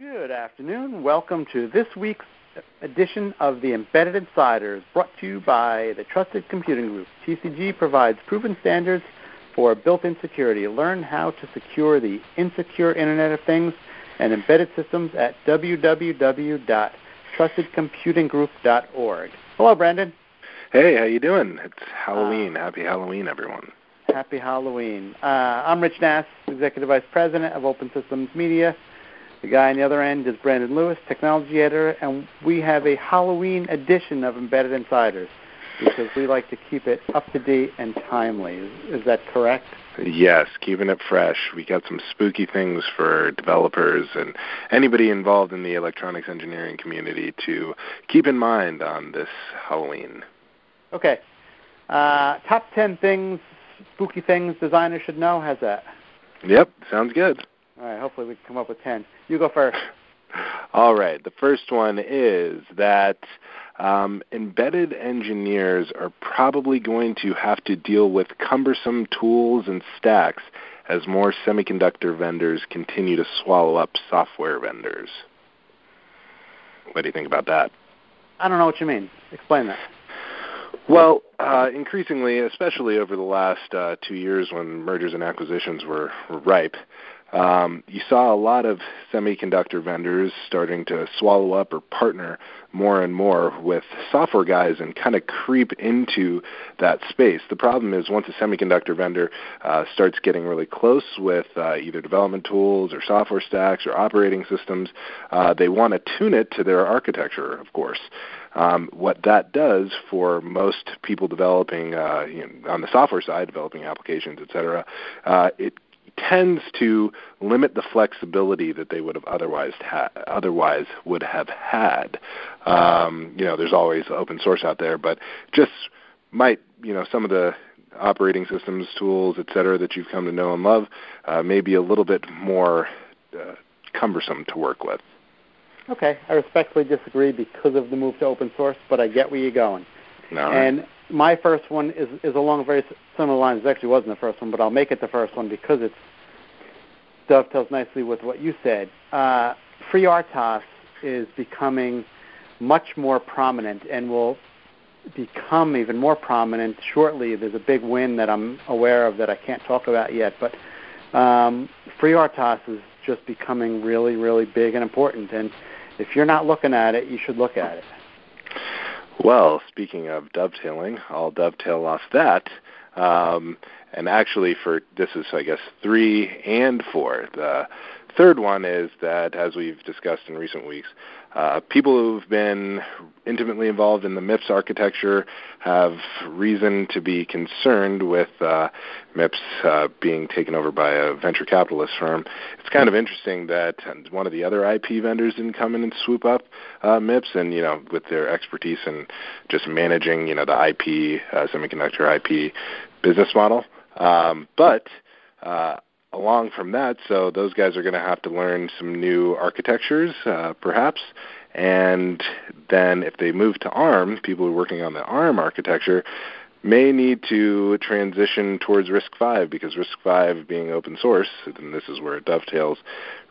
Good afternoon. Welcome to this week's edition of the Embedded Insiders, brought to you by the Trusted Computing Group. TCG provides proven standards for built-in security. Learn how to secure the insecure Internet of Things and embedded systems at www.trustedcomputinggroup.org. Hello, Brandon. Hey, how you doing? It's Halloween. Uh, Happy Halloween, everyone. Happy Halloween. Uh, I'm Rich Nass, Executive Vice President of Open Systems Media. The guy on the other end is Brandon Lewis, Technology Editor, and we have a Halloween edition of Embedded Insiders because we like to keep it up to date and timely. Is, is that correct? Yes, keeping it fresh. We got some spooky things for developers and anybody involved in the electronics engineering community to keep in mind on this Halloween. Okay. Uh, top 10 things, spooky things designers should know. How's that? Yep, sounds good. All right, hopefully we can come up with 10. You go first. All right. The first one is that um, embedded engineers are probably going to have to deal with cumbersome tools and stacks as more semiconductor vendors continue to swallow up software vendors. What do you think about that? I don't know what you mean. Explain that. Well, uh, increasingly, especially over the last uh, two years when mergers and acquisitions were, were ripe, um, you saw a lot of semiconductor vendors starting to swallow up or partner more and more with software guys and kind of creep into that space. The problem is once a semiconductor vendor uh, starts getting really close with uh, either development tools or software stacks or operating systems, uh, they want to tune it to their architecture, of course. Um, what that does for most people developing uh, you know, on the software side, developing applications, et cetera, uh, it tends to limit the flexibility that they would have otherwise ha- otherwise would have had. Um, you know, there's always open source out there, but just might you know some of the operating systems, tools, et cetera, that you've come to know and love, uh, may be a little bit more uh, cumbersome to work with. Okay, I respectfully disagree because of the move to open source, but I get where you're going. And my first one is is along very similar lines. It actually wasn't the first one, but I'll make it the first one because it dovetails nicely with what you said. Uh, FreeRTOS is becoming much more prominent and will become even more prominent shortly. There's a big win that I'm aware of that I can't talk about yet, but um, FreeRTOS is just becoming really, really big and important. And if you're not looking at it, you should look at it. Well, speaking of dovetailing, I'll dovetail off that. Um, and actually, for this is, I guess, three and four. The third one is that, as we've discussed in recent weeks, uh, people who've been intimately involved in the MIPS architecture have reason to be concerned with uh, MIPS uh, being taken over by a venture capitalist firm. It's kind of interesting that one of the other IP vendors didn't come in and swoop up uh, MIPS, and you know, with their expertise in just managing, you know, the IP uh, semiconductor IP business model. Um, but uh, along from that, so those guys are going to have to learn some new architectures, uh, perhaps. And then if they move to ARM, people who are working on the ARM architecture may need to transition towards RISC-V because RISC-V being open source, and this is where it dovetails,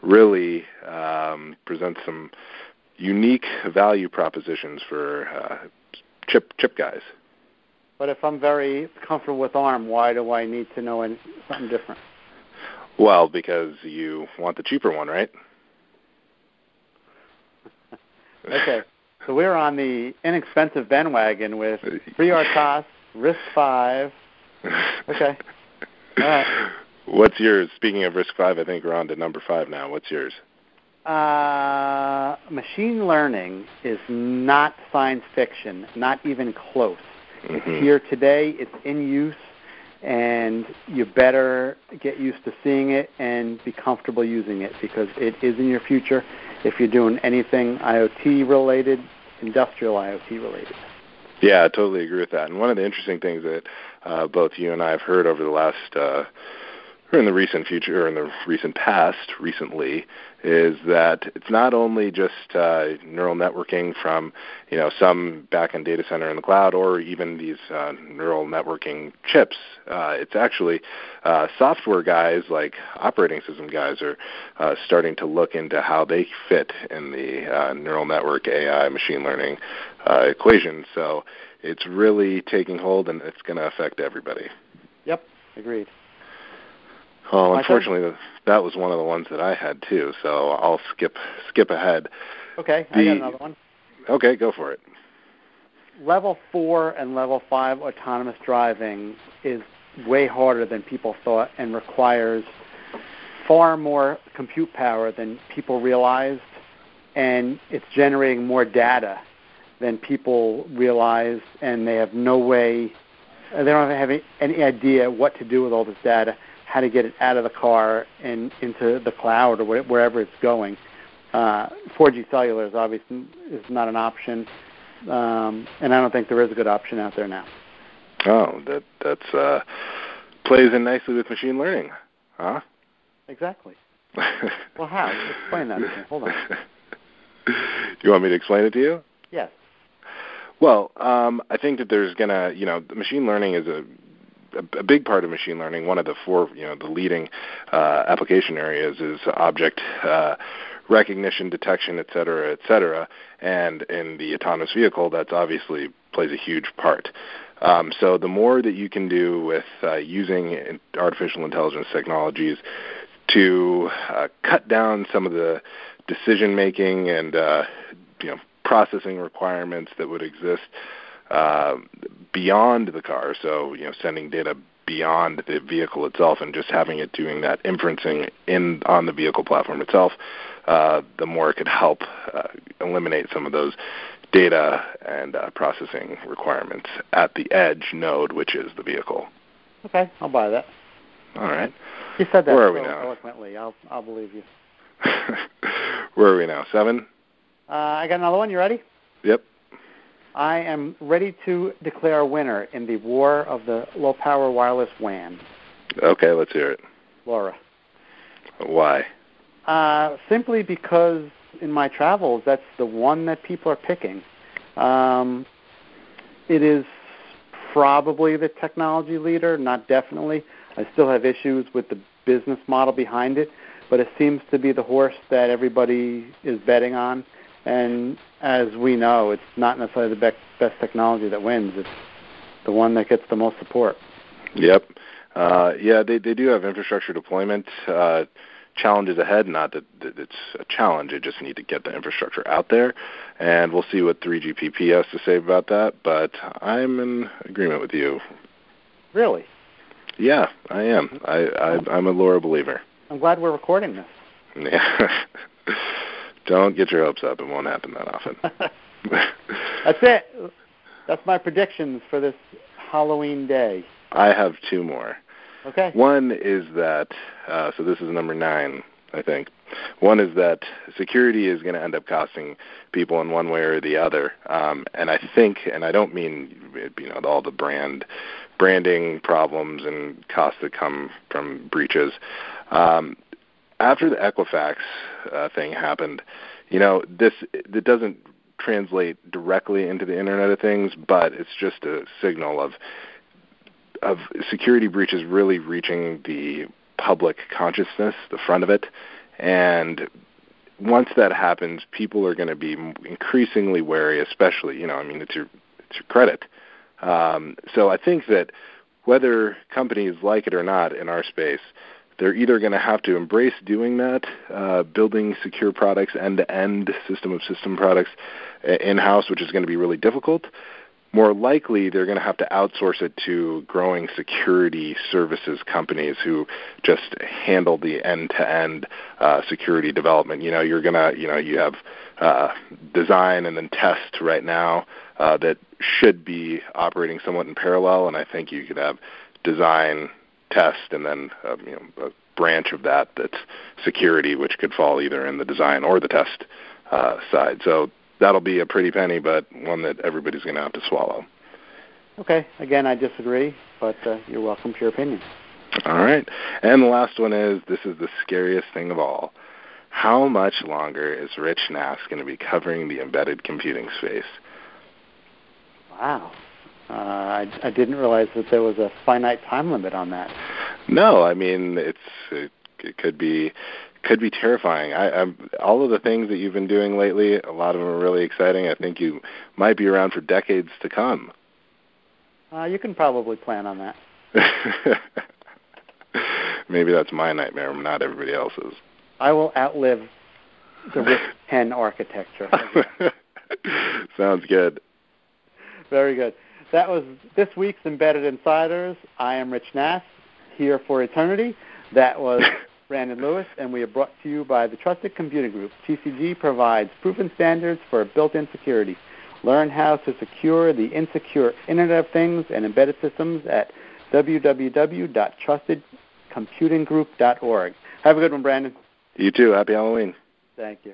really um, presents some unique value propositions for uh, chip chip guys. But if I'm very comfortable with ARM, why do I need to know any, something different? Well, because you want the cheaper one, right? okay. So we're on the inexpensive bandwagon with FreeRTOS, Risk Five. Okay. All right. What's yours? Speaking of RISC-V, I think we're on to number five now. What's yours? Uh, machine learning is not science fiction, not even close. Mm-hmm. It's here today. It's in use, and you better get used to seeing it and be comfortable using it because it is in your future. If you're doing anything IoT related, industrial IoT related. Yeah, I totally agree with that. And one of the interesting things that uh, both you and I have heard over the last uh, in the recent future or in the recent past recently is that it's not only just uh, neural networking from you know some backend data center in the cloud or even these uh, neural networking chips. Uh, it's actually uh, software guys like operating system guys are uh, starting to look into how they fit in the uh, neural network AI machine learning equation. So it's really taking hold and it's going to affect everybody. Yep, agreed. Well, unfortunately, that was one of the ones that I had too. So I'll skip skip ahead. Okay, the, I got another one. Okay, go for it. Level four and level five autonomous driving is way harder than people thought and requires far more compute power than people realized, and it's generating more data than people realize, and they have no way. They don't have any idea what to do with all this data how to get it out of the car and into the cloud or wherever it's going. Uh, 4G cellular is obviously is not an option, um, and I don't think there is a good option out there now. Oh, that that's uh, plays in nicely with machine learning, huh? Exactly. well, how? Explain that. Hold on. Do you want me to explain it to you? Yes. Well, um, I think that there's gonna, you know, machine learning is a a, big part of machine learning, one of the four, you know, the leading uh, application areas is object uh, recognition, detection, et cetera, et cetera. And in the autonomous vehicle, that's obviously plays a huge part. Um, so the more that you can do with uh, using artificial intelligence technologies to uh, cut down some of the decision making and uh, you know processing requirements that would exist uh, beyond the car. So you know, sending data beyond the vehicle itself and just having it doing that inferencing in on the vehicle platform itself, uh, the more it could help uh, eliminate some of those data and uh, processing requirements at the edge node, which is the vehicle. Okay, I'll buy that. All right. You said that Where are we now? eloquently. I'll I'll believe you. Where are we now? Seven. Uh, I got another one. You ready? Yep. I am ready to declare a winner in the war of the low power wireless WAN. Okay, let's hear it. LoRa. Why? Uh, simply because in my travels, that's the one that people are picking. Um, it is probably the technology leader, not definitely. I still have issues with the business model behind it, but it seems to be the horse that everybody is betting on. And as we know, it's not necessarily the best, best technology that wins. It's the one that gets the most support. Yep. Uh, yeah, they they do have infrastructure deployment uh, challenges ahead. Not that, that it's a challenge; they just need to get the infrastructure out there, and we'll see what 3GPP has to say about that. But I'm in agreement with you. Really? Yeah, I am. I, I I'm a LoRa believer. I'm glad we're recording this. Yeah. Don't get your hopes up. It won't happen that often. That's it. That's my predictions for this Halloween day. I have two more. Okay. One is that, uh, so this is number nine, I think. One is that security is going to end up costing people in one way or the other. Um, and I think, and I don't mean you know all the brand branding problems and costs that come from breaches. Um, after the Equifax uh, thing happened, you know, this it doesn't translate directly into the Internet of Things, but it's just a signal of of security breaches really reaching the public consciousness, the front of it, and once that happens, people are going to be increasingly wary, especially, you know, I mean, it's your it's your credit. Um, so I think that whether companies like it or not in our space, they're either going to have to embrace doing that, uh, building secure products, end-to-end system of system products uh, in-house, which is going to be really difficult. More likely, they're going to have to outsource it to growing security services companies who just handle the end-to-end uh, security development. You know, you're going to, you know, you have uh, design and then test right now uh, that should be operating somewhat in parallel, and I think you could have design test, and then uh, you know, a branch of that that's security, which could fall either in the design or the test uh, side. So that'll be a pretty penny, but one that everybody's going to have to swallow. Okay. Again, I disagree, but uh, you're welcome to your opinion. All right. And the last one is this is the scariest thing of all. How much longer is Rich Nass going to be covering the embedded computing space? Wow. Uh, I, I didn't realize that there was a finite time limit on that. No, I mean it's it, it could be could be terrifying. I, I'm, all of the things that you've been doing lately, a lot of them are really exciting. I think you might be around for decades to come. Uh, you can probably plan on that. Maybe that's my nightmare, not everybody else's. I will outlive the RISC 10 architecture. Sounds good. Very good. That was this week's Embedded Insiders. I am Rich Nass, here for eternity. That was Brandon Lewis, and we are brought to you by the Trusted Computing Group. TCG provides proven standards for built-in security. Learn how to secure the insecure Internet of Things and embedded systems at www.trustedcomputinggroup.org. Have a good one, Brandon. You too. Happy Halloween. Thank you.